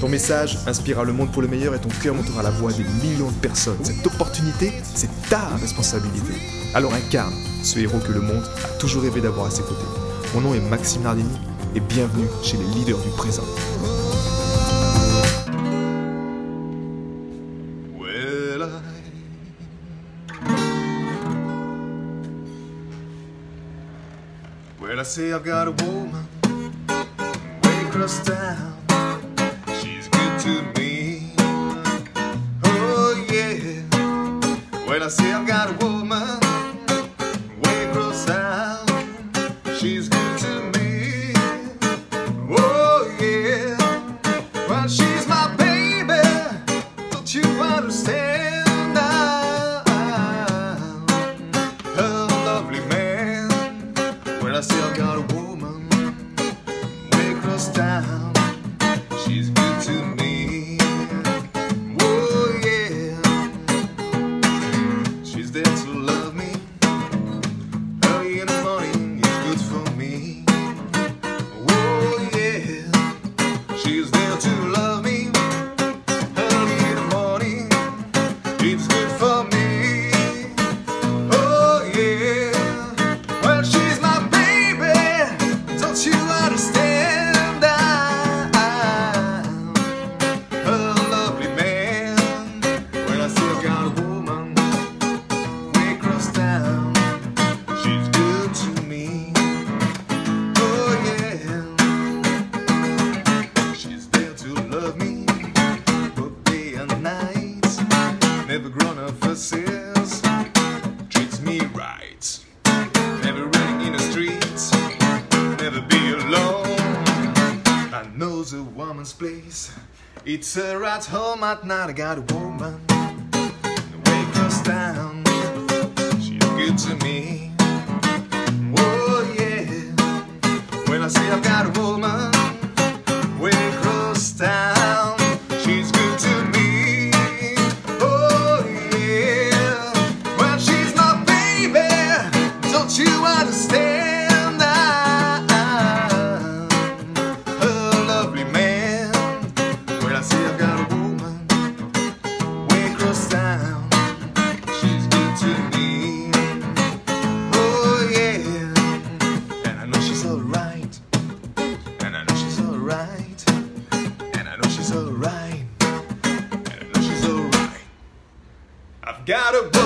Ton message inspirera le monde pour le meilleur et ton cœur montera la voix des millions de personnes. Cette opportunité, c'est ta responsabilité. Alors incarne ce héros que le monde a toujours rêvé d'avoir à ses côtés. Mon nom est Maxime Nardini et bienvenue chez les leaders du présent. I say I've got a woman way across town. She's good to me. Oh, yeah. She's my baby. Don't you understand? I'm a lovely man. Well, I still got a woman way across town. She's good to me. Woman's place. It's her at home at night. I got a woman way across town. She's good to me. Oh yeah. When I say I've got a woman way across town. She's good to me. Oh yeah. Well, she's my baby. Don't you I've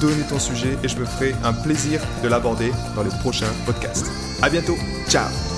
donner ton sujet et je me ferai un plaisir de l'aborder dans les prochains podcasts. À bientôt, ciao